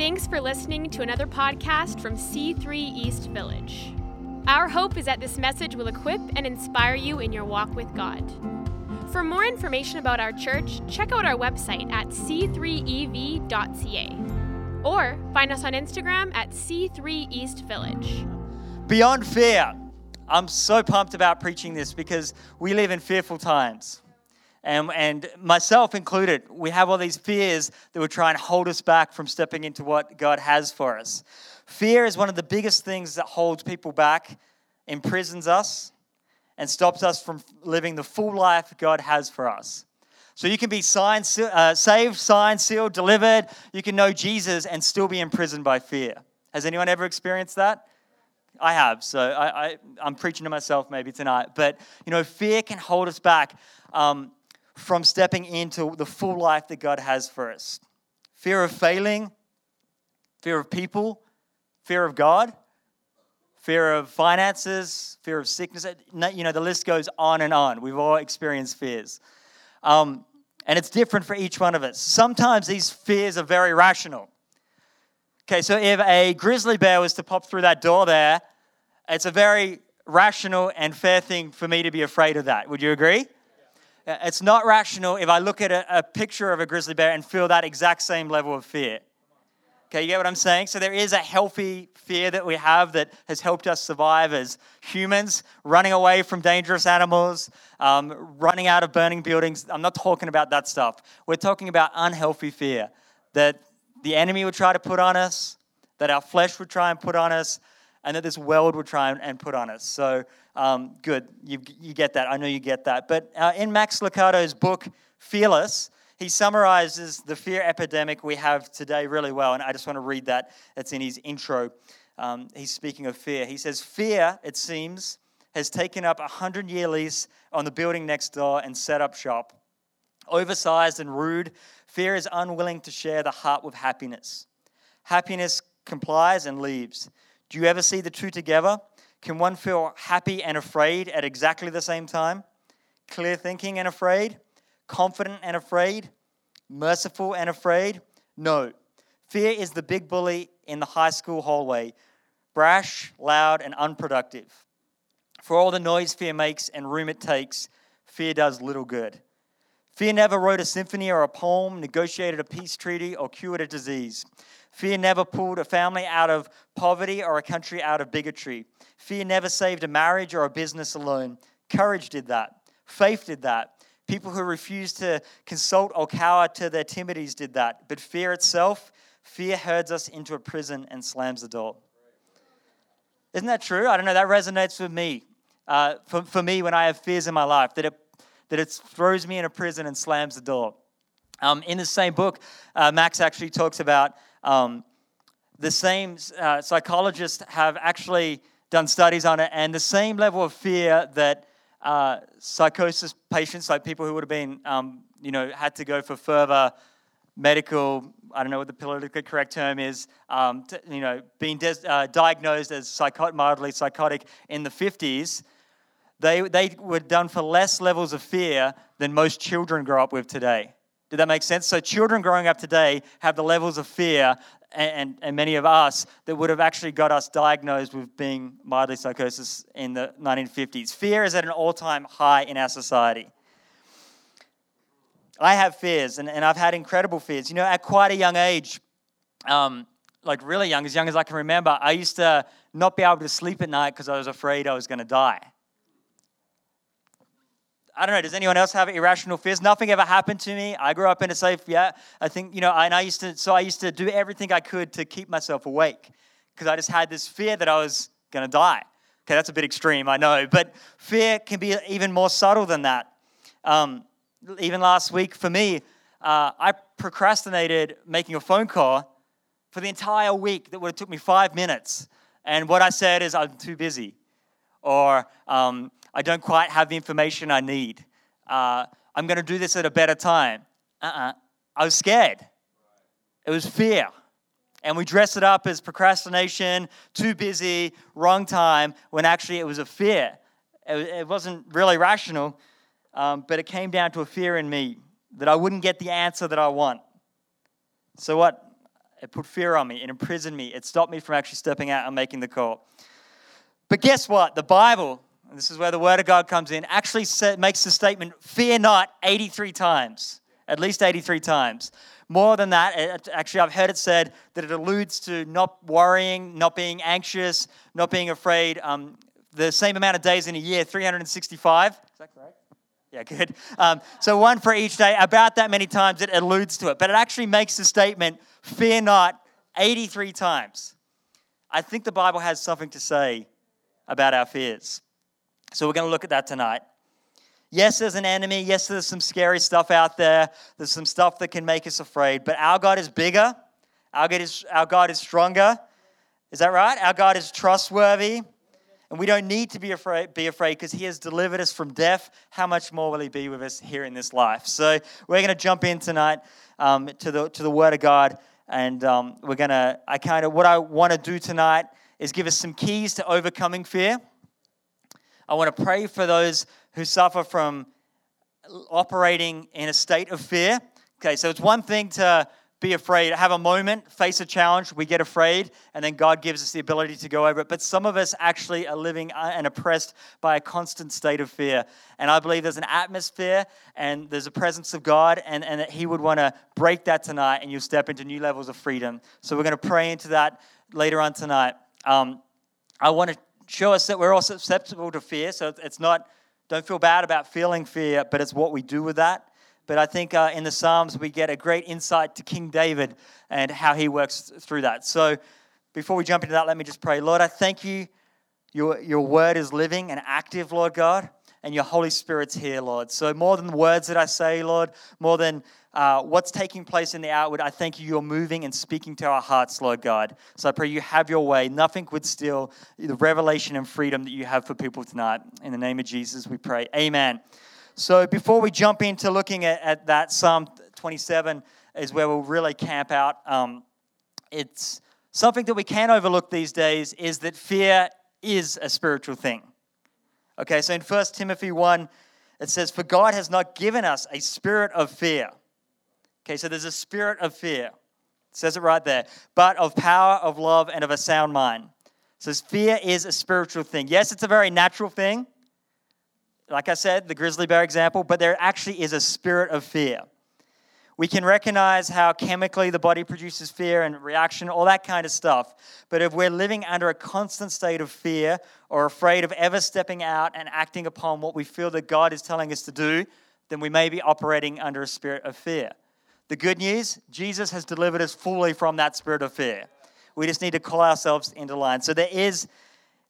Thanks for listening to another podcast from C3 East Village. Our hope is that this message will equip and inspire you in your walk with God. For more information about our church, check out our website at c3ev.ca or find us on Instagram at C3 East Village. Beyond fear. I'm so pumped about preaching this because we live in fearful times. And, and myself included, we have all these fears that would try and hold us back from stepping into what God has for us. Fear is one of the biggest things that holds people back, imprisons us, and stops us from living the full life God has for us. So you can be signed, uh, saved, signed, sealed, delivered. You can know Jesus and still be imprisoned by fear. Has anyone ever experienced that? I have, so I, I, am preaching to myself maybe tonight. But, you know, fear can hold us back. Um, from stepping into the full life that God has for us. Fear of failing, fear of people, fear of God, fear of finances, fear of sickness. You know, the list goes on and on. We've all experienced fears. Um, and it's different for each one of us. Sometimes these fears are very rational. Okay, so if a grizzly bear was to pop through that door there, it's a very rational and fair thing for me to be afraid of that. Would you agree? Uh, it's not rational if I look at a, a, picture of a grizzly bear and feel that exact same level of fear. Okay, you get what I'm saying? So there is a healthy fear that we have that has helped us survive as humans, running away from dangerous animals, um, running out of burning buildings. I'm not talking about that stuff. We're talking about unhealthy fear that the enemy would try to put on us, that our flesh would try and put on us, and that this world would try and put on us. So um, good, you, you get that. I know you get that. But uh, in Max Lucado's book, Fearless, he summarizes the fear epidemic we have today really well. And I just want to read that. It's in his intro. Um, he's speaking of fear. He says, Fear, it seems, has taken up a hundred year lease on the building next door and set up shop. Oversized and rude, fear is unwilling to share the heart with happiness. Happiness complies and leaves. Do you ever see the two together? Can one feel happy and afraid at exactly the same time? Clear thinking and afraid? Confident and afraid? Merciful and afraid? No. Fear is the big bully in the high school hallway, brash, loud, and unproductive. For all the noise fear makes and room it takes, fear does little good. Fear never wrote a symphony or a poem, negotiated a peace treaty, or cured a disease. Fear never pulled a family out of poverty or a country out of bigotry. Fear never saved a marriage or a business alone. Courage did that. Faith did that. People who refused to consult or cower to their timidities did that. But fear itself, fear herds us into a prison and slams the door. Isn't that true? I don't know. That resonates with me. Uh, for, for me, when I have fears in my life, that it, that it throws me in a prison and slams the door. Um, in the same book, uh, Max actually talks about um, the same uh, psychologists have actually done studies on it, and the same level of fear that uh, psychosis patients, like people who would have been, um, you know, had to go for further medical, I don't know what the politically correct term is, um, to, you know, being des- uh, diagnosed as mildly psychotic in the 50s, they, they were done for less levels of fear than most children grow up with today. Did that make sense? So, children growing up today have the levels of fear, and, and many of us, that would have actually got us diagnosed with being mildly psychosis in the 1950s. Fear is at an all time high in our society. I have fears, and, and I've had incredible fears. You know, at quite a young age, um, like really young, as young as I can remember, I used to not be able to sleep at night because I was afraid I was going to die. I don't know, does anyone else have irrational fears? Nothing ever happened to me. I grew up in a safe, yeah. I think, you know, and I used to, so I used to do everything I could to keep myself awake because I just had this fear that I was going to die. Okay, that's a bit extreme, I know, but fear can be even more subtle than that. Um, even last week for me, uh, I procrastinated making a phone call for the entire week that would have took me five minutes. And what I said is, I'm too busy. Or, um, I don't quite have the information I need. Uh, I'm going to do this at a better time. Uh-uh. I was scared. It was fear. And we dress it up as procrastination, too busy, wrong time, when actually it was a fear. It, wasn't really rational, um, but it came down to a fear in me that I wouldn't get the answer that I want. So what? It put fear on me. It imprisoned me. It stopped me from actually stepping out and making the call. But guess what? The Bible, this is where the Word of God comes in, actually makes the statement, fear not, 83 times. At least 83 times. More than that, actually, I've heard it said that it alludes to not worrying, not being anxious, not being afraid. Um, the same amount of days in a year, 365. Is that correct? Yeah, good. Um, so one for each day, about that many times it alludes to it. But it actually makes the statement, fear not, 83 times. I think the Bible has something to say about our fears. So we're going to look at that tonight. Yes, there's an enemy. Yes, there's some scary stuff out there. There's some stuff that can make us afraid. But our God is bigger. Our God is, our God is stronger. Is that right? Our God is trustworthy. And we don't need to be afraid be afraid because he has delivered us from death. How much more will he be with us here in this life? So we're going to jump in tonight um, to the to the Word of God, and um, we're going to. I kind of what I want to do tonight is give us some keys to overcoming fear. I want to pray for those who suffer from operating in a state of fear. Okay, so it's one thing to be afraid, have a moment, face a challenge, we get afraid, and then God gives us the ability to go over it. But some of us actually are living uh, and oppressed by a constant state of fear. And I believe there's an atmosphere and there's a presence of God, and, and that He would want to break that tonight, and you'll step into new levels of freedom. So we're going to pray into that later on tonight. Um, I want to show us that we're all susceptible to fear. So it's not, don't feel bad about feeling fear, but it's what we do with that. But I think uh, in the Psalms, we get a great insight to King David and how he works through that. So before we jump into that, let me just pray. Lord, I thank you. Your, your word is living and active, Lord God, and your Holy Spirit's here, Lord. So more than the words that I say, Lord, more than uh, what's taking place in the outward, I thank you you're moving and speaking to our hearts, Lord God. So I pray you have your way. Nothing would steal the revelation and freedom that you have for people tonight. In the name of Jesus, we pray. Amen. So before we jump into looking at, at that, Psalm 27 is where we'll really camp out. Um, it's something that we can overlook these days is that fear is a spiritual thing. Okay, so in 1 Timothy 1, it says, For God has not given us a spirit of fear. Okay, so there's a spirit of fear. It says it right there. But of power, of love, and of a sound mind. It says fear is a spiritual thing. Yes, it's a very natural thing like I said, the grizzly bear example, but there actually is a spirit of fear. We can recognize how chemically the body produces fear and reaction, all that kind of stuff. But if we're living under a constant state of fear or afraid of ever stepping out and acting upon what we feel that God is telling us to do, then we may be operating under a spirit of fear. The good news Jesus has delivered us fully from that spirit of fear. We just need to call ourselves into line. So there is,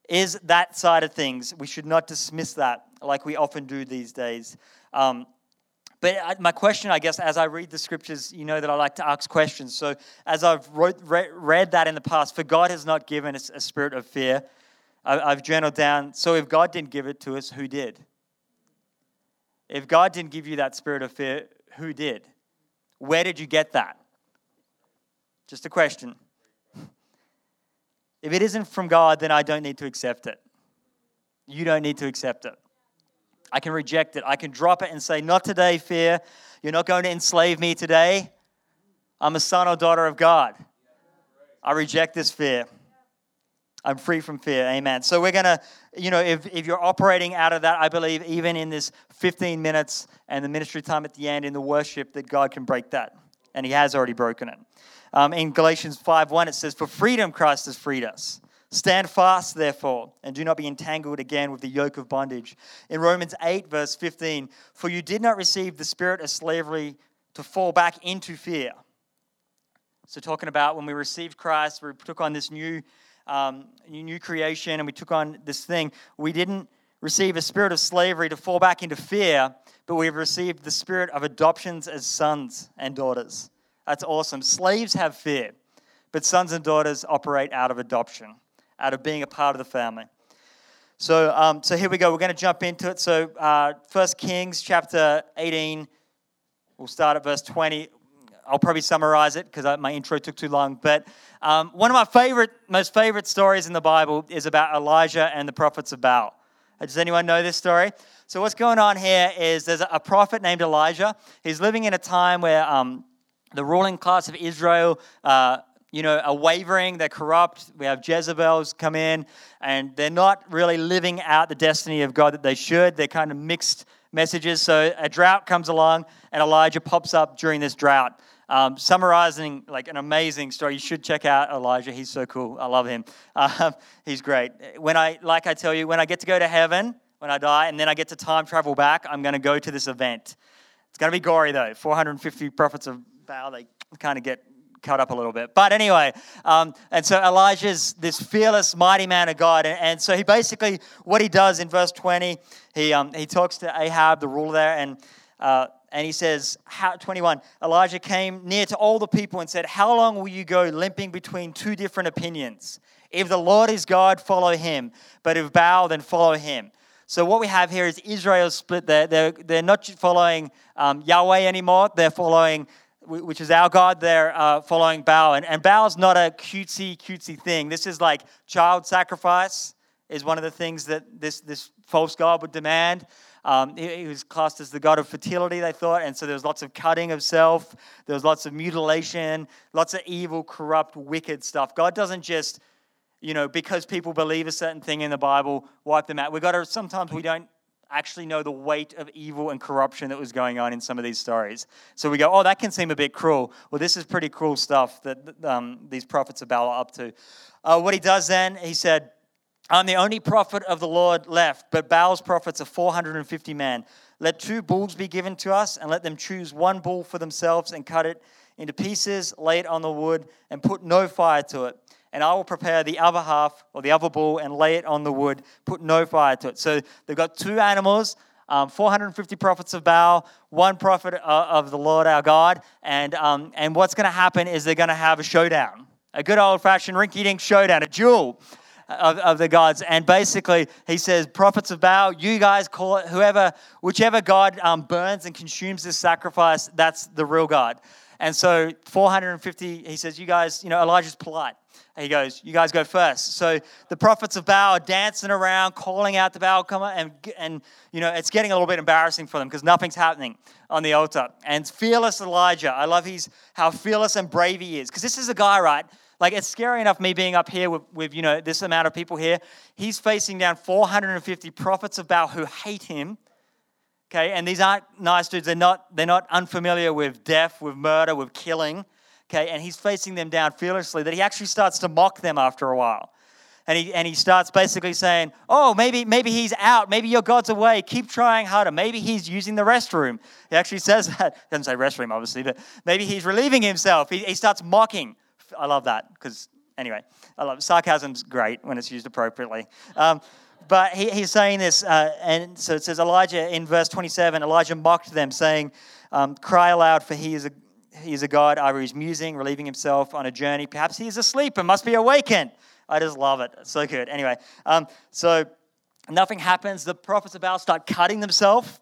is that side of things. We should not dismiss that like we often do these days. Um, but my question, I guess, as I read the scriptures, you know that I like to ask questions. So as I've wrote, read that in the past, for God has not given us a spirit of fear. I've journaled down, so if God didn't give it to us, who did? If God didn't give you that spirit of fear, who did? Where did you get that? Just a question. If it isn't from God, then I don't need to accept it. You don't need to accept it. I can reject it. I can drop it and say, Not today, fear. You're not going to enslave me today. I'm a son or daughter of God. I reject this fear. I'm free from fear. Amen. So we're going to, you know, if, if you're operating out of that, I believe even in this 15 minutes and the ministry time at the end in the worship, that God can break that. And He has already broken it. Um, in Galatians 5 1, it says, For freedom Christ has freed us. Stand fast, therefore, and do not be entangled again with the yoke of bondage. In Romans 8, verse 15, for you did not receive the spirit of slavery to fall back into fear. So, talking about when we received Christ, we took on this new, um, new creation and we took on this thing. We didn't receive a spirit of slavery to fall back into fear, but we've received the spirit of adoptions as sons and daughters. That's awesome. Slaves have fear, but sons and daughters operate out of adoption out of being a part of the family. So, um, so here we go. We're going to jump into it. So, uh, First Kings chapter 18. We'll start at verse 20. I'll probably summarize it because my intro took too long. But um, one of my favorite, most favorite stories in the Bible is about Elijah and the prophets of Baal. Does anyone know this story? So, what's going on here is there's a prophet named Elijah. He's living in a time where um, the ruling class of Israel uh, you know, are wavering, they're corrupt. We have Jezebels come in, and they're not really living out the destiny of God that they should. They're kind of mixed messages. So a drought comes along, and Elijah pops up during this drought. Um, summarizing like an amazing story. You should check out Elijah. He's so cool. I love him. Um, he's great. When I, like I tell you, when I get to go to heaven, when I die, and then I get to time travel back, I'm going to go to this event. It's going to be gory though. 450 prophets of Baal. They kind of get cut up a little bit. But anyway, um, and so Elijah's this fearless, mighty man of God. And, and so he basically, what he does in verse 20, he, um, he talks to Ahab, the ruler there, and, uh, and he says, how, 21, Elijah came near to all the people and said, How long will you go limping between two different opinions? If the Lord is God, follow him. But if Baal, then follow him. So what we have here is Israel split. They're, they're, they're not following um, Yahweh anymore. They're following which is our God, they're uh, following Baal. And, and Baal is not a cutesy, cutesy thing. This is like child sacrifice, is one of the things that this, this false God would demand. Um, he, he, was classed as the God of fertility, they thought. And so there was lots of cutting of self, there was lots of mutilation, lots of evil, corrupt, wicked stuff. God doesn't just, you know, because people believe a certain thing in the Bible, wipe them out. We've got to, sometimes we don't actually know the weight of evil and corruption that was going on in some of these stories. So we go, oh, that can seem a bit cruel. Well, this is pretty cruel stuff that um, these prophets of Baal are up to. Uh, what he does then, he said, I'm the only prophet of the Lord left, but Baal's prophets are 450 men. Let two bulls be given to us, and let them choose one bull for themselves and cut it into pieces, lay it on the wood, and put no fire to it and I will prepare the other half or the other bull and lay it on the wood, put no fire to it. So they've got two animals, um, 450 prophets of Baal, one prophet uh, of the Lord our God. And, um, and what's going to happen is they're going to have a showdown, a good old fashioned rinky dink showdown, a duel. Of, of, the gods. And basically, he says, Prophets of Baal, you guys call it whoever, whichever God um, burns and consumes this sacrifice, that's the real God. And so 450, he says, You guys, you know, Elijah's polite. He goes, You guys go first. So the prophets of Baal are dancing around, calling out to Baal, come and, and you know, it's getting a little bit embarrassing for them because nothing's happening on the altar. And fearless Elijah, I love his, how fearless and brave he is. Because this is a guy, right? Like it's scary enough me being up here with, with, you know, this amount of people here. He's facing down 450 prophets of Baal who hate him. Okay, and these aren't nice dudes. They're not, they're not unfamiliar with death, with murder, with killing okay, and he's facing them down fearlessly, that he actually starts to mock them after a while. And he, and he starts basically saying, Oh, maybe, maybe he's out. Maybe your God's away. Keep trying harder. Maybe he's using the restroom. He actually says that. He doesn't say restroom, obviously, but maybe he's relieving himself. He, he starts mocking. I love that because, anyway, I love sarcasm's great when it's used appropriately. Um, but he, he's saying this, uh, and so it says Elijah in verse 27 Elijah mocked them, saying, um, Cry aloud, for he is a he is a God, either he's musing, relieving himself on a journey. Perhaps he is asleep and must be awakened. I just love it. so good. Anyway, um, so nothing happens. The prophets of Baal start cutting themselves.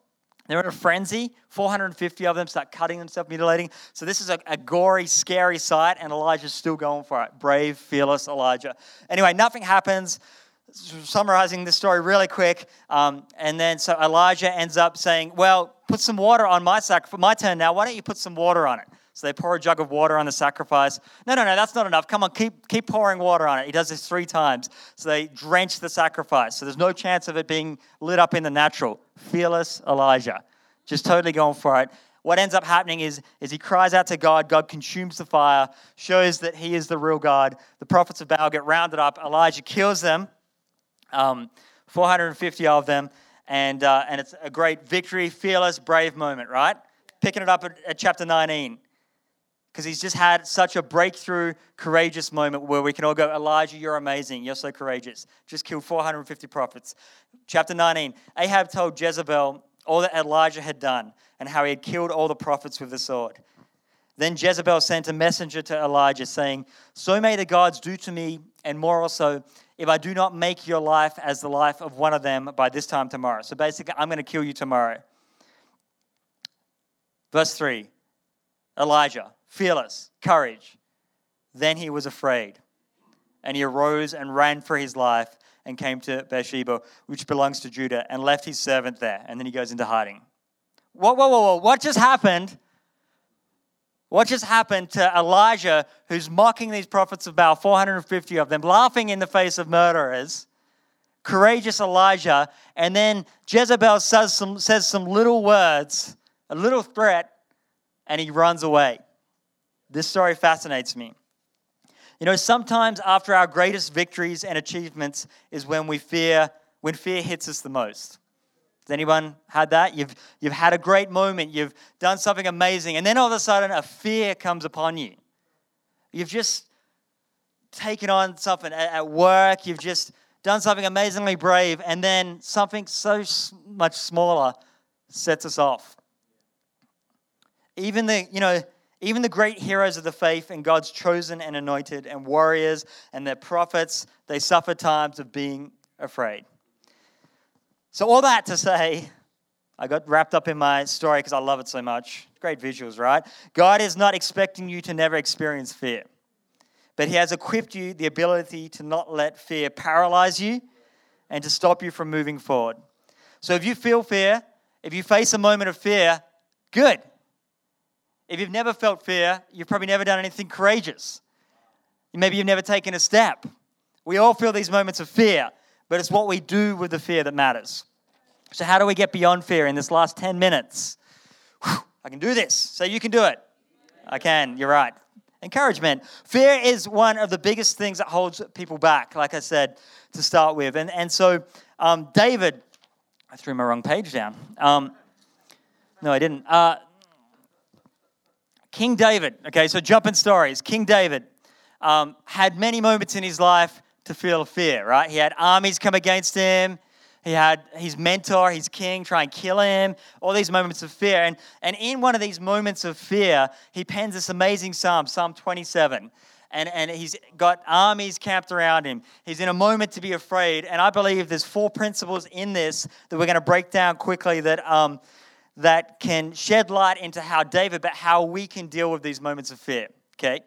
They're in a frenzy. 450 of them start cutting themselves, mutilating. So this is a, a, gory, scary sight, and Elijah's still going for it. Brave, fearless Elijah. Anyway, nothing happens. Summarizing this story really quick, um, and then so Elijah ends up saying, "Well, put some water on my sack for my turn now. Why don't you put some water on it?" So they pour a jug of water on the sacrifice. No, no, no, that's not enough. Come on, keep, keep pouring water on it. He does this three times. So they drench the sacrifice. So there's no chance of it being lit up in the natural. Fearless Elijah, just totally going for it. What ends up happening is, is he cries out to God. God consumes the fire, shows that he is the real God. The prophets of Baal get rounded up. Elijah kills them, um, 450 of them. And, uh, and it's a great victory, fearless, brave moment, right? Picking it up at, at chapter 19 because he's just had such a breakthrough, courageous moment where we can all go, Elijah, you're amazing. You're so courageous. Just killed 450 prophets. Chapter 19 Ahab told Jezebel all that Elijah had done and how he had killed all the prophets with the sword. Then Jezebel sent a messenger to Elijah saying, So may the gods do to me, and more also, if I do not make your life as the life of one of them by this time tomorrow. So basically, I'm going to kill you tomorrow. Verse 3 Elijah fearless, courage. Then he was afraid, and he arose and ran for his life and came to Beersheba, which belongs to Judah, and left his servant there. And then he goes into hiding. Whoa, whoa, whoa, whoa. What just happened? What just happened to Elijah, who's mocking these prophets of Baal, 450 of them, laughing in the face of murderers? Courageous Elijah, and then Jezebel says some, says some little words, a little threat, and he runs away. This story fascinates me. You know, sometimes after our greatest victories and achievements is when we fear, when fear hits us the most. Has anyone had that? You've, you've had a great moment, you've done something amazing, and then all of a sudden a fear comes upon you. You've just taken on something at work, you've just done something amazingly brave, and then something so much smaller sets us off. Even the, you know, even the great heroes of the faith and God's chosen and anointed and warriors and their prophets, they suffer times of being afraid. So, all that to say, I got wrapped up in my story because I love it so much. Great visuals, right? God is not expecting you to never experience fear, but He has equipped you the ability to not let fear paralyze you and to stop you from moving forward. So, if you feel fear, if you face a moment of fear, good. If you've never felt fear, you've probably never done anything courageous. Maybe you've never taken a step. We all feel these moments of fear but it's what we do with the fear that matters. So, how do we get beyond fear in this last 10 minutes? Whew, I can do this. So, you can do it. I can, you're right. Encouragement. Fear is one of the biggest things that holds people back, like I said to start with. And, and so, um, David, I threw my wrong page down. Um, no, I didn't. Uh, King David, okay, so jumping stories. King David um, had many moments in his life to feel fear, right? He had armies come against him. He had his mentor, his king, try and kill him, all these moments of fear. And, and in one of these moments of fear, he pens this amazing psalm, Psalm 27. And, and he's got armies camped around him. He's in a moment to be afraid. And I believe there's four principles in this that we're going to break down quickly that, um, that can shed light into how David, but how we can deal with these moments of fear. Okay?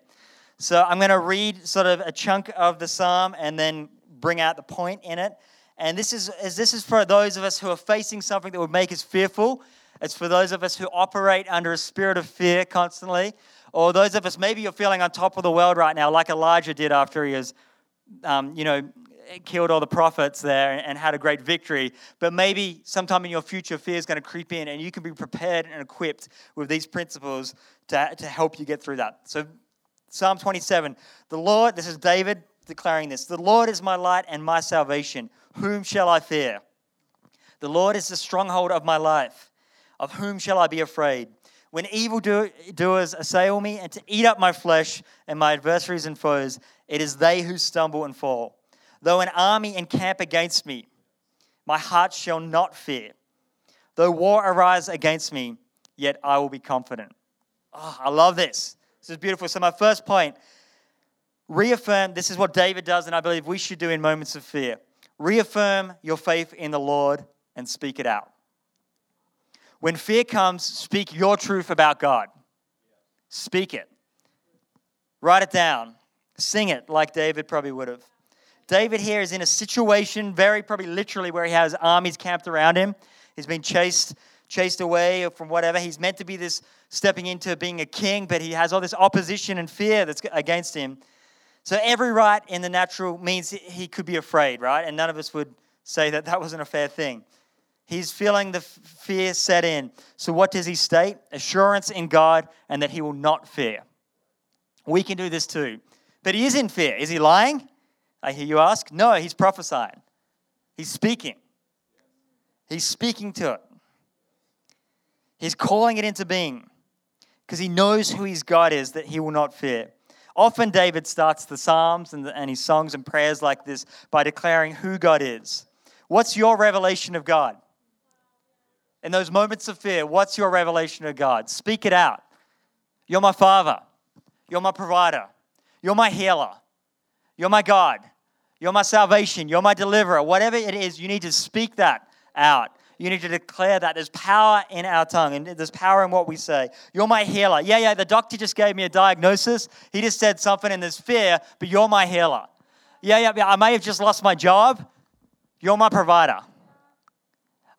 So I'm going to read sort of a chunk of the psalm and then bring out the point in it. And this is, this is for those of us who are facing something that would make us fearful. It's for those of us who operate under a spirit of fear constantly. Or those of us, maybe you're feeling on top of the world right now, like Elijah did after he was, um, you know, killed all the prophets there and had a great victory. But maybe sometime in your future, fear is going to creep in, and you can be prepared and equipped with these principles to, to help you get through that. So, Psalm 27. The Lord, this is David declaring this The Lord is my light and my salvation. Whom shall I fear? The Lord is the stronghold of my life. Of whom shall I be afraid? When evildoers assail me and to eat up my flesh and my adversaries and foes, it is they who stumble and fall. Though an army encamp against me, my heart shall not fear. Though war arise against me, yet I will be confident. Oh, I love this. This is beautiful. So, my first point reaffirm this is what David does, and I believe we should do in moments of fear. Reaffirm your faith in the Lord and speak it out. When fear comes, speak your truth about God. Speak it. Write it down. Sing it like David probably would have. David here is in a situation, very probably literally, where he has armies camped around him. He's been chased chased away from whatever. He's meant to be this stepping into being a king, but he has all this opposition and fear that's against him. So every right in the natural means he could be afraid, right? And none of us would say that that wasn't a fair thing. He's feeling the fear set in. So what does he state? Assurance in God and that he will not fear. We can do this too. But he is in fear. Is he lying? I hear you ask. No, he's prophesying. He's speaking. He's speaking to it. He's calling it into being because he knows who his God is that he will not fear. Often, David starts the Psalms and, the, and his songs and prayers like this by declaring who God is. What's your revelation of God? In those moments of fear, what's your revelation of God? Speak it out. You're my Father. You're my provider. You're my healer. You're my God. You're my salvation. You're my deliverer. Whatever it is, you need to speak that out. You need to declare that there's power in our tongue and there's power in what we say. You're my healer. Yeah, yeah, the doctor just gave me a diagnosis. He just said something and there's fear, but you're my healer. Yeah, yeah, yeah, I may have just lost my job. You're my provider.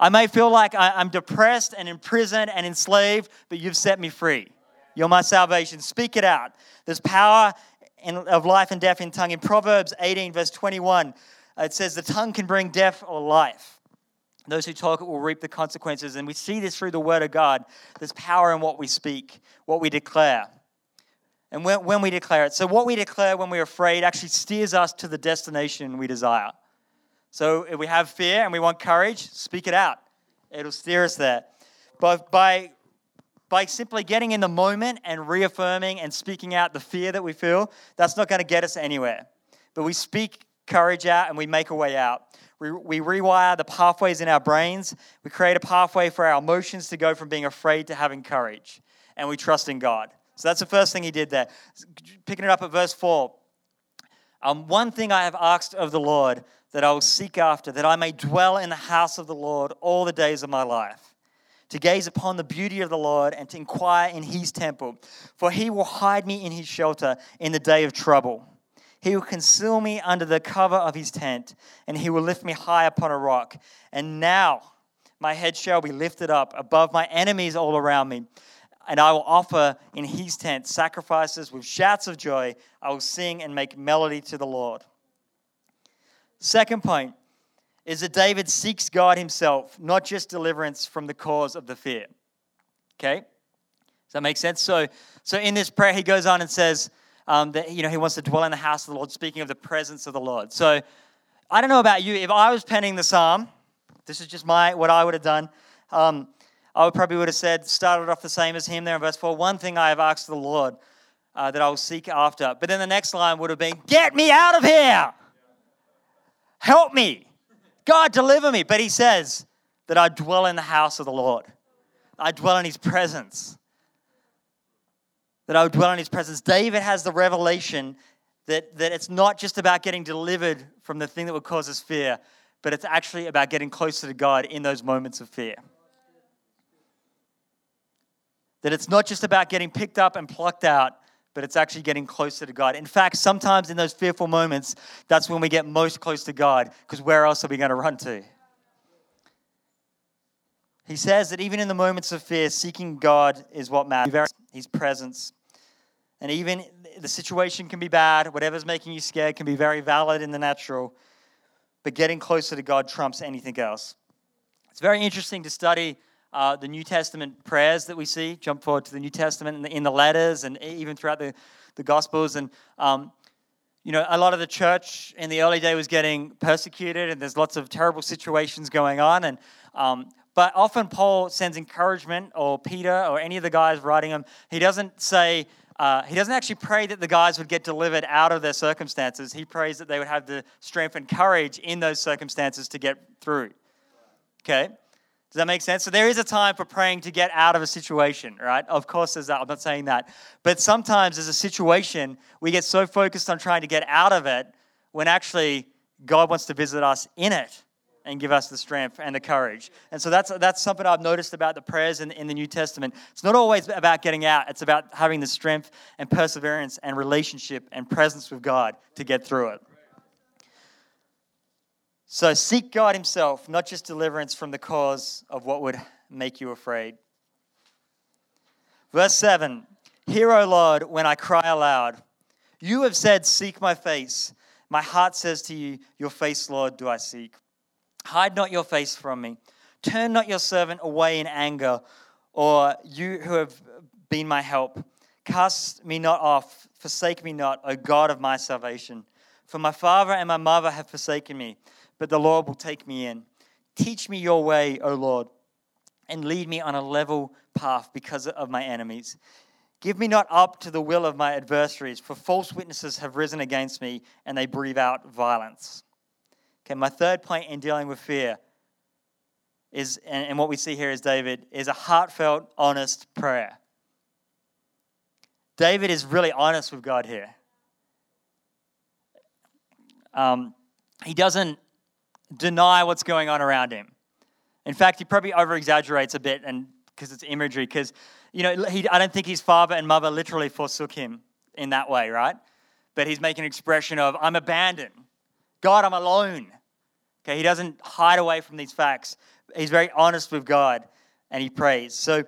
I may feel like I'm depressed and imprisoned and enslaved, but you've set me free. You're my salvation. Speak it out. There's power in, of life and death in tongue. In Proverbs 18, verse 21, uh, it says, The tongue can bring death or life. Those who talk it will reap the consequences. And we see this through the word of God. There's power in what we speak, what we declare. And when, when we declare it. So, what we declare when we're afraid actually steers us to the destination we desire. So, if we have fear and we want courage, speak it out. It'll steer us there. But by, by simply getting in the moment and reaffirming and speaking out the fear that we feel, that's not going to get us anywhere. But we speak courage out and we make a way out. We, we rewire the pathways in our brains. We create a pathway for our emotions to go from being afraid to having courage. And we trust in God. So that's the first thing he did there. Picking it up at verse 4. Um, one thing I have asked of the Lord that I will seek after, that I may dwell in the house of the Lord all the days of my life, to gaze upon the beauty of the Lord and to inquire in his temple. For he will hide me in his shelter in the day of trouble. He will conceal me under the cover of his tent, and he will lift me high upon a rock. And now my head shall be lifted up above my enemies all around me. And I will offer in his tent sacrifices with shouts of joy. I will sing and make melody to the Lord. Second point is that David seeks God himself, not just deliverance from the cause of the fear. Okay? Does that make sense? So, so in this prayer, he goes on and says, um, that you know he wants to dwell in the house of the Lord, speaking of the presence of the Lord. So I don't know about you. If I was penning the psalm, this is just my what I would have done. Um, I would probably would have said, started off the same as him there in verse 4. One thing I have asked the Lord uh, that I will seek after. But then the next line would have been, Get me out of here! Help me! God, deliver me. But he says that I dwell in the house of the Lord, I dwell in his presence that I would dwell in his presence. David has the revelation that, that it's not just about getting delivered from the thing that would cause us fear, but it's actually about getting closer to God in those moments of fear. That it's not just about getting picked up and plucked out, but it's actually getting closer to God. In fact, sometimes in those fearful moments, that's when we get most close to God, because where else are we going to run to? He says that even in the moments of fear, seeking God is what matters. His presence. And even the situation can be bad, whatever's making you scared can be very valid in the natural, but getting closer to God trumps anything else. It's very interesting to study uh, the New Testament prayers that we see. Jump forward to the New Testament in the, in the letters and even throughout the, the Gospels. And, um, you know, a lot of the church in the early day was getting persecuted, and there's lots of terrible situations going on. And um, but often Paul sends encouragement, or Peter, or any of the guys writing them. He doesn't say, uh, he doesn't actually pray that the guys would get delivered out of their circumstances. He prays that they would have the strength and courage in those circumstances to get through. Okay? Does that make sense? So there is a time for praying to get out of a situation, right? Of course, there's that. I'm not saying that. But sometimes there's a situation, we get so focused on trying to get out of it when actually God wants to visit us in it and give us the strength and the courage. And so that's, that's something I've noticed about the prayers in, in the New Testament. It's not always about getting out, it's about having the strength and perseverance and relationship and presence with God to get through it. So seek God Himself, not just deliverance from the cause of what would make you afraid. Verse 7 Hear, O Lord, when I cry aloud. You have said, Seek my face. My heart says to you, Your face, Lord, do I seek. Hide not your face from me. Turn not your servant away in anger, or you who have been my help. Cast me not off, forsake me not, O God of my salvation. For my father and my mother have forsaken me, but the Lord will take me in. Teach me your way, O Lord, and lead me on a level path because of my enemies. Give me not up to the will of my adversaries, for false witnesses have risen against me, and they breathe out violence. Okay, my third point in dealing with fear is, and, what we see here is David, is a heartfelt, honest prayer. David is really honest with God here. Um, he doesn't deny what's going on around him. In fact, he probably over exaggerates a bit and because it's imagery, because you know, he, I don't think his father and mother literally forsook him in that way, right? But he's making an expression of, I'm abandoned. God, I'm alone. Okay, he doesn't hide away from these facts. He's very honest with God and he prays. So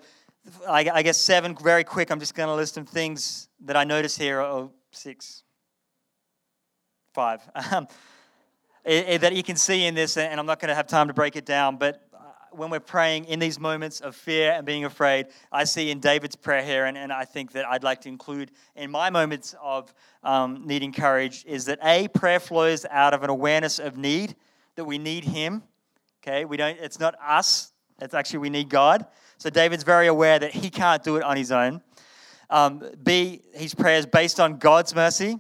I, I guess seven, very quick. I'm just going to list some things that I notice here. Oh, six, five. Um, It, it, that you can see in this, and I'm not going to have time to break it down, but uh, when we're praying in these moments of fear and being afraid, I see in David's prayer here, and, and I think that I'd like to include in my moments of um, needing courage, is that A, prayer flows out of an awareness of need, that we need Him. Okay, we don't, it's not us, it's actually we need God. So David's very aware that he can't do it on his own. Um, B, his prayer is based on God's mercy.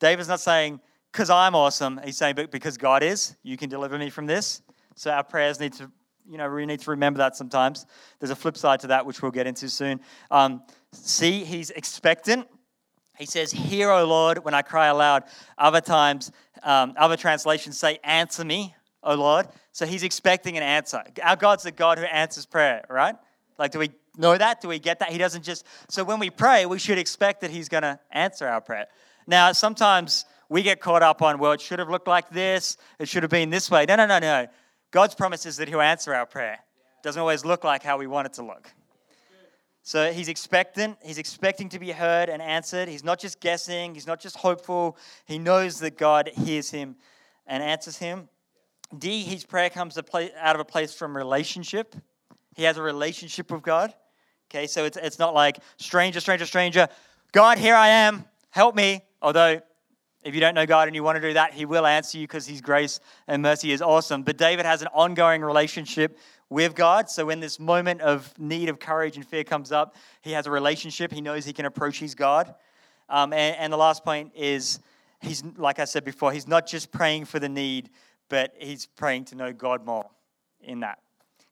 David's not saying, because I'm awesome. He's saying, but because God is, you can deliver me from this. So our prayers need to, you know, we need to remember that sometimes. There's a flip side to that, which we'll get into soon. Um, C, he's expectant. He says, Hear, O Lord, when I cry aloud. Other times, um, other translations say, Answer me, O Lord. So he's expecting an answer. Our God's the God who answers prayer, right? Like, do we know that? Do we get that? He doesn't just. So when we pray, we should expect that he's going to answer our prayer. Now, sometimes we get caught up on, well, it should have looked like this, it should have been this way. No, no, no, no. God's promise is that he'll answer our prayer. It doesn't always look like how we want it to look. So he's expectant. He's expecting to be heard and answered. He's not just guessing. He's not just hopeful. He knows that God hears him and answers him. D, his prayer comes out of a place from relationship. He has a relationship with God. Okay, so it's, it's not like stranger, stranger, stranger. God, here I am. Help me. Although, if you don't know God and you want to do that, He will answer you because His grace and mercy is awesome. But David has an ongoing relationship with God. So when this moment of need of courage and fear comes up, he has a relationship. He knows he can approach his God. Um, and, and the last point is he's, like I said before, he's not just praying for the need, but he's praying to know God more in that.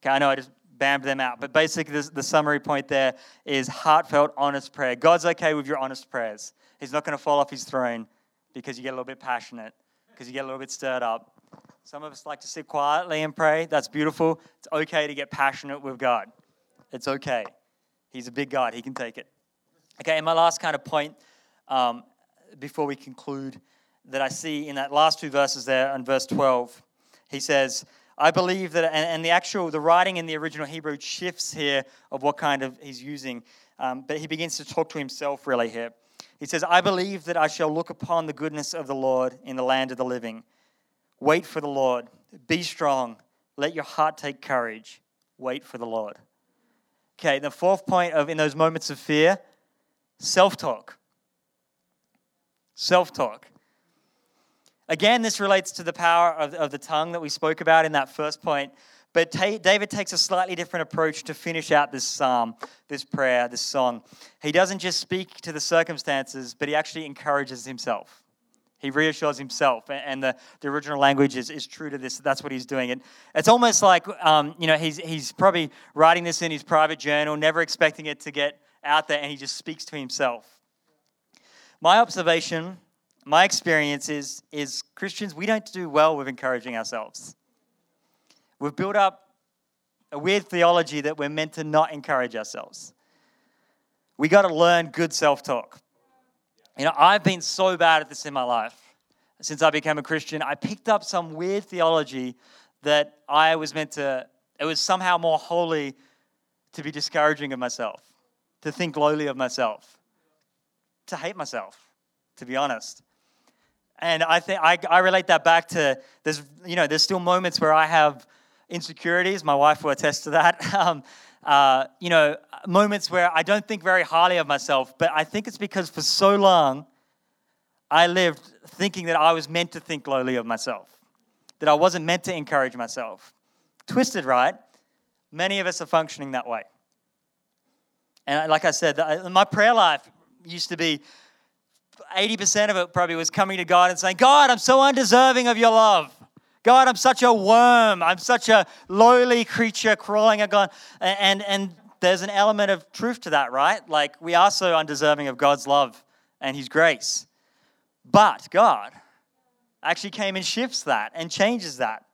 Okay, I know I just bammed them out, but basically this, the summary point there is heartfelt, honest prayer. God's okay with your honest prayers. He's not going to fall off his throne because you get a little bit passionate, because you get a little bit stirred up. Some of us like to sit quietly and pray. That's beautiful. It's okay to get passionate with God. It's okay. He's a big God, He can take it. Okay, and my last kind of point um, before we conclude that I see in that last two verses there in verse 12. He says, I believe that, and, and the actual, the writing in the original Hebrew shifts here of what kind of he's using, um, but he begins to talk to himself really here. He says, I believe that I shall look upon the goodness of the Lord in the land of the living. Wait for the Lord. Be strong. Let your heart take courage. Wait for the Lord. Okay, the fourth point of in those moments of fear, self talk. Self talk. Again, this relates to the power of, of the tongue that we spoke about in that first point. But David takes a slightly different approach to finish out this psalm, this prayer, this song. He doesn't just speak to the circumstances, but he actually encourages himself. He reassures himself, and the, the original language is, is true to this. That's what he's doing. And it's almost like, um, you know, he's, he's probably writing this in his private journal, never expecting it to get out there, and he just speaks to himself. My observation my experience is, is Christians, we don't do well with encouraging ourselves. We've built up a weird theology that we're meant to not encourage ourselves. We got to learn good self talk. You know, I've been so bad at this in my life. Since I became a Christian, I picked up some weird theology that I was meant to, it was somehow more holy to be discouraging of myself, to think lowly of myself, to hate myself, to be honest. And I think I, I relate that back to there's you know there's still moments where I have insecurities. My wife will attest to that. Um, uh, you know, moments where I don't think very highly of myself, but I think it's because for so long I lived thinking that I was meant to think lowly of myself, that I wasn't meant to encourage myself. Twisted, right? Many of us are functioning that way. And like I said, my prayer life used to be 80% of it probably was coming to God and saying, God, I'm so undeserving of your love. God, I'm such a worm. I'm such a lowly creature crawling at God. And, and there's an element of truth to that, right? Like we are so undeserving of God's love and His grace. But God actually came and shifts that and changes that.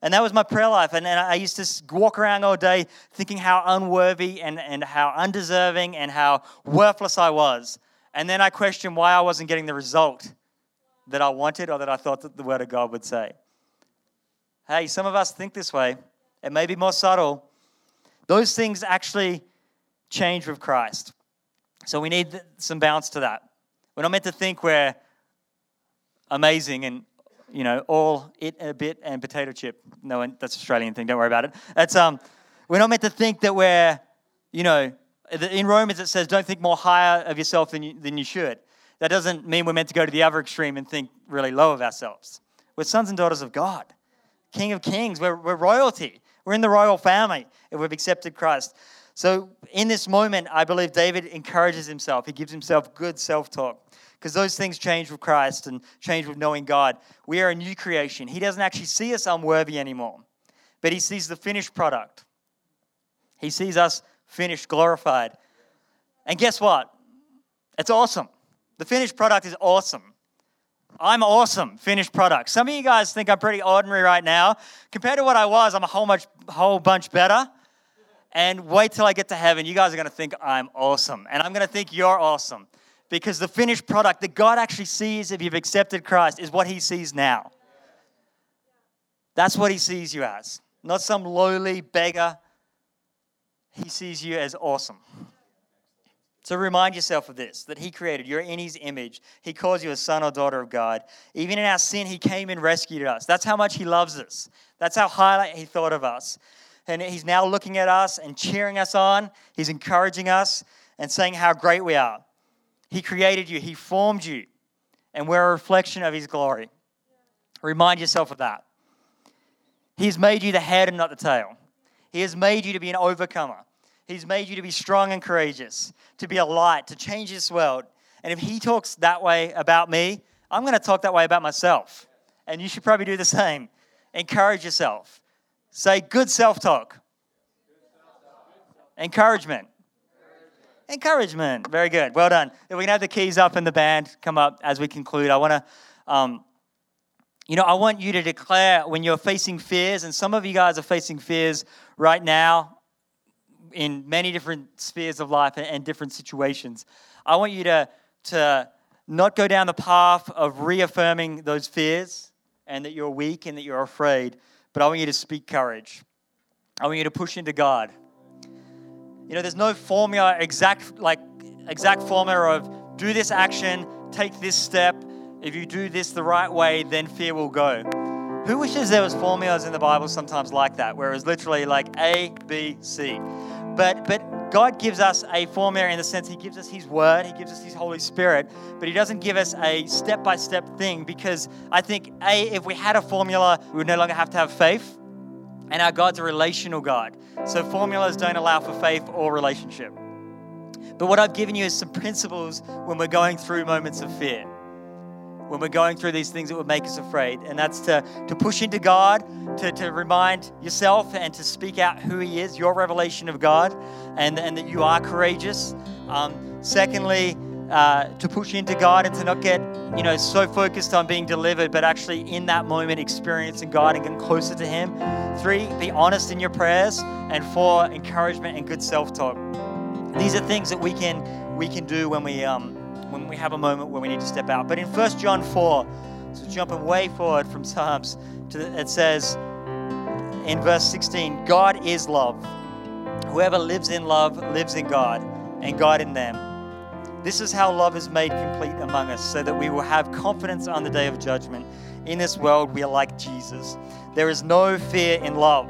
And that was my prayer life. And, and I used to walk around all day thinking how unworthy and, and how undeserving and how worthless I was. And then I questioned why I wasn't getting the result that I wanted or that I thought that the Word of God would say. Hey, some of us think this way. It may be more subtle. Those things actually change with Christ. So we need some balance to that. We're not meant to think we're amazing and you know all it a bit and potato chip. No, that's Australian thing. Don't worry about it. That's um, we're not meant to think that we're you know in Romans it says don't think more higher of yourself than you, than you should. That doesn't mean we're meant to go to the other extreme and think really low of ourselves. We're sons and daughters of God, King of Kings. We're, we're royalty. We're in the royal family if we've accepted Christ. So, in this moment, I believe David encourages himself. He gives himself good self talk because those things change with Christ and change with knowing God. We are a new creation. He doesn't actually see us unworthy anymore, but he sees the finished product. He sees us finished, glorified. And guess what? It's awesome. The finished product is awesome. I'm awesome, finished product. Some of you guys think I'm pretty ordinary right now. Compared to what I was, I'm a whole, much, whole bunch better. And wait till I get to heaven. You guys are going to think I'm awesome. And I'm going to think you're awesome. Because the finished product that God actually sees if you've accepted Christ is what He sees now. That's what He sees you as. Not some lowly beggar. He sees you as awesome. So remind yourself of this that He created. You're in His image. He calls you a son or daughter of God. Even in our sin, He came and rescued us. That's how much He loves us. That's how highly He thought of us. And He's now looking at us and cheering us on. He's encouraging us and saying how great we are. He created you, He formed you, and we're a reflection of His glory. Remind yourself of that. He has made you the head and not the tail. He has made you to be an overcomer. He's made you to be strong and courageous, to be a light, to change this world. And if He talks that way about me, I'm going to talk that way about myself. And you should probably do the same. Encourage yourself. Say good self talk. Encouragement. Encouragement. Very good. Well done. If we can have the keys up and the band come up as we conclude, I want to, um, you know, I want you to declare when you're facing fears, and some of you guys are facing fears right now in many different spheres of life and, different situations. I want you to, to not go down the path of reaffirming those fears and that you're weak and that you're afraid, but I want you to speak courage. I want you to push into God. You know, there's no formula, exact like exact formula of do this action, take this step. If you do this the right way, then fear will go. Who wishes there was formulas in the Bible sometimes like that, where it's literally like A, B, C. But, but God gives us a formula in the sense He gives us His Word, He gives us His Holy Spirit, but He doesn't give us a step by step thing because I think, A, if we had a formula, we would no longer have to have faith. And our God's a relational God. So formulas don't allow for faith or relationship. But what I've given you is some principles when we're going through moments of fear when we're going through these things that would make us afraid. And that's to, to push into God, to, to remind yourself and to speak out who He is, your revelation of God, and, and that you are courageous. Um, secondly, uh, to push into God and to not get, you know, so focused on being delivered, but actually in that moment experiencing God and getting closer to Him. Three, be honest in your prayers, and four, encouragement and good self-talk. These are things that we can we can do when we um, when we have a moment where we need to step out. But in 1 John 4, so jumping way forward from Psalms, to it says in verse 16, God is love. Whoever lives in love lives in God, and God in them. This is how love is made complete among us, so that we will have confidence on the day of judgment. In this world, we are like Jesus. There is no fear in love,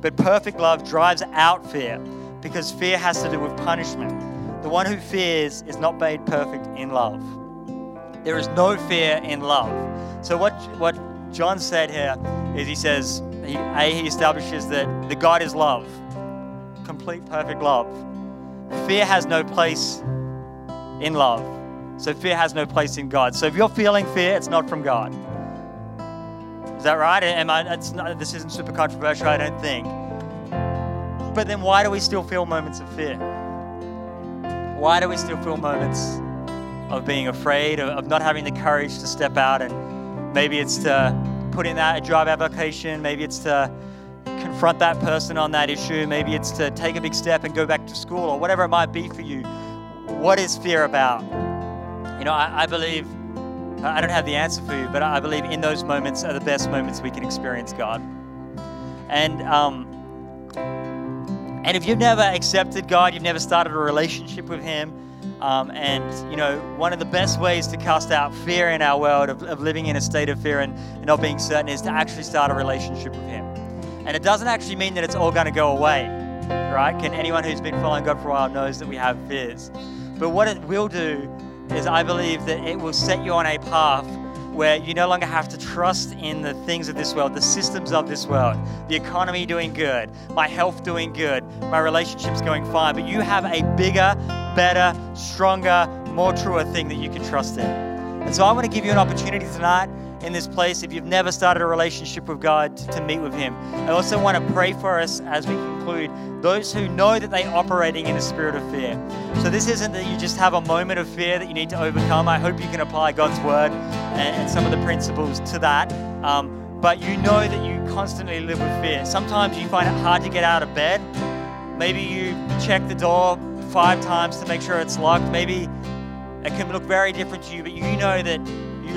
but perfect love drives out fear, because fear has to do with punishment. The one who fears is not made perfect in love. There is no fear in love. So what what John said here is he says he, a he establishes that the God is love, complete perfect love. Fear has no place in love. So fear has no place in God. So if you're feeling fear, it's not from God. Is that right? Am I, not, this isn't super controversial, I don't think. But then why do we still feel moments of fear? Why do we still feel moments of being afraid, of not having the courage to step out? And maybe it's to put in that job application, maybe it's to confront that person on that issue, maybe it's to take a big step and go back to school, or whatever it might be for you. What is fear about? You know, I, I believe, I don't have the answer for you, but I believe in those moments are the best moments we can experience God. And, um, And if you've never accepted God, you've never started a relationship with Him, um, and you know, one of the best ways to cast out fear in our world of, of living in a state of fear and, and not being certain is to actually start a relationship with Him. And it doesn't actually mean that it's all going to go away, right? Can anyone who's been following God for a while knows that we have fears. But what it will do is, I believe that it will set you on a path where you no longer have to trust in the things of this world, the systems of this world, the economy doing good, my health doing good, my relationships going fine, but you have a bigger, better, stronger, more truer thing that you can trust in. And so I want to give you an opportunity tonight in this place if you've never started a relationship with God to, meet with Him. I also want to pray for us as we conclude those who know that they're operating in a spirit of fear. So this isn't that you just have a moment of fear that you need to overcome. I hope you can apply God's word and, and some of the principles to that. Um, but you know that you constantly live with fear. Sometimes you find it hard to get out of bed. Maybe you check the door five times to make sure it's locked. Maybe it can look very different to you, but you know that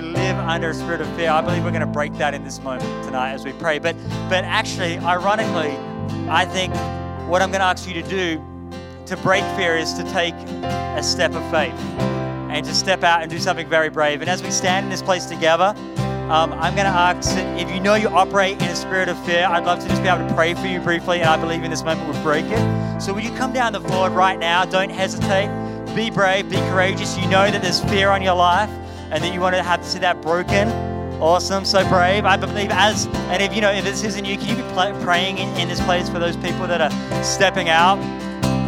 live under a spirit of fear. I believe we're going to break that in this moment tonight as we pray. But but actually, ironically, I think what I'm going to ask you to do to break fear is to take a step of faith and to step out and do something very brave. And as we stand in this place together, um, I'm going to ask if you know you operate in a spirit of fear, I'd love to just be able to pray for you briefly. And I believe in this moment we'll break it. So, will you come down the floor right now? Don't hesitate. Be brave, be courageous. You know that there's fear on your life and that you want to have to see that broken. Awesome, so brave. I believe as, and if you know, if this isn't you, can you be praying in, in this place for those people that are stepping out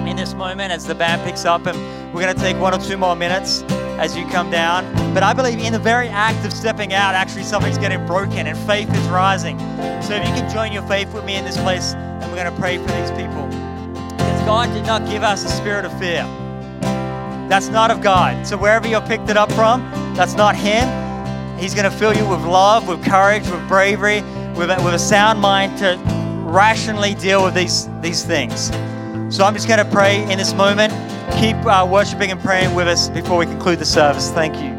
in this moment as the band picks up? And we're going to take one or two more minutes as you come down. But I believe in the very act of stepping out, actually something's getting broken and faith is rising. So if you can join your faith with me in this place, and we're going to pray for these people. Because God did not give us a spirit of fear. That's not of God. So wherever you're picked it up from, that's not Him. He's going to fill you with love, with courage, with bravery, with a, with a sound mind to rationally deal with these, these things. So I'm just going to pray in this moment. Keep uh, worshiping and praying with us before we conclude the service. Thank you.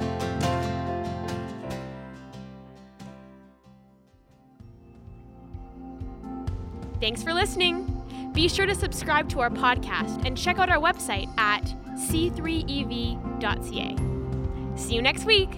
Thanks for listening. Be sure to subscribe to our podcast and check out our website at c3ev.ca. See you next week.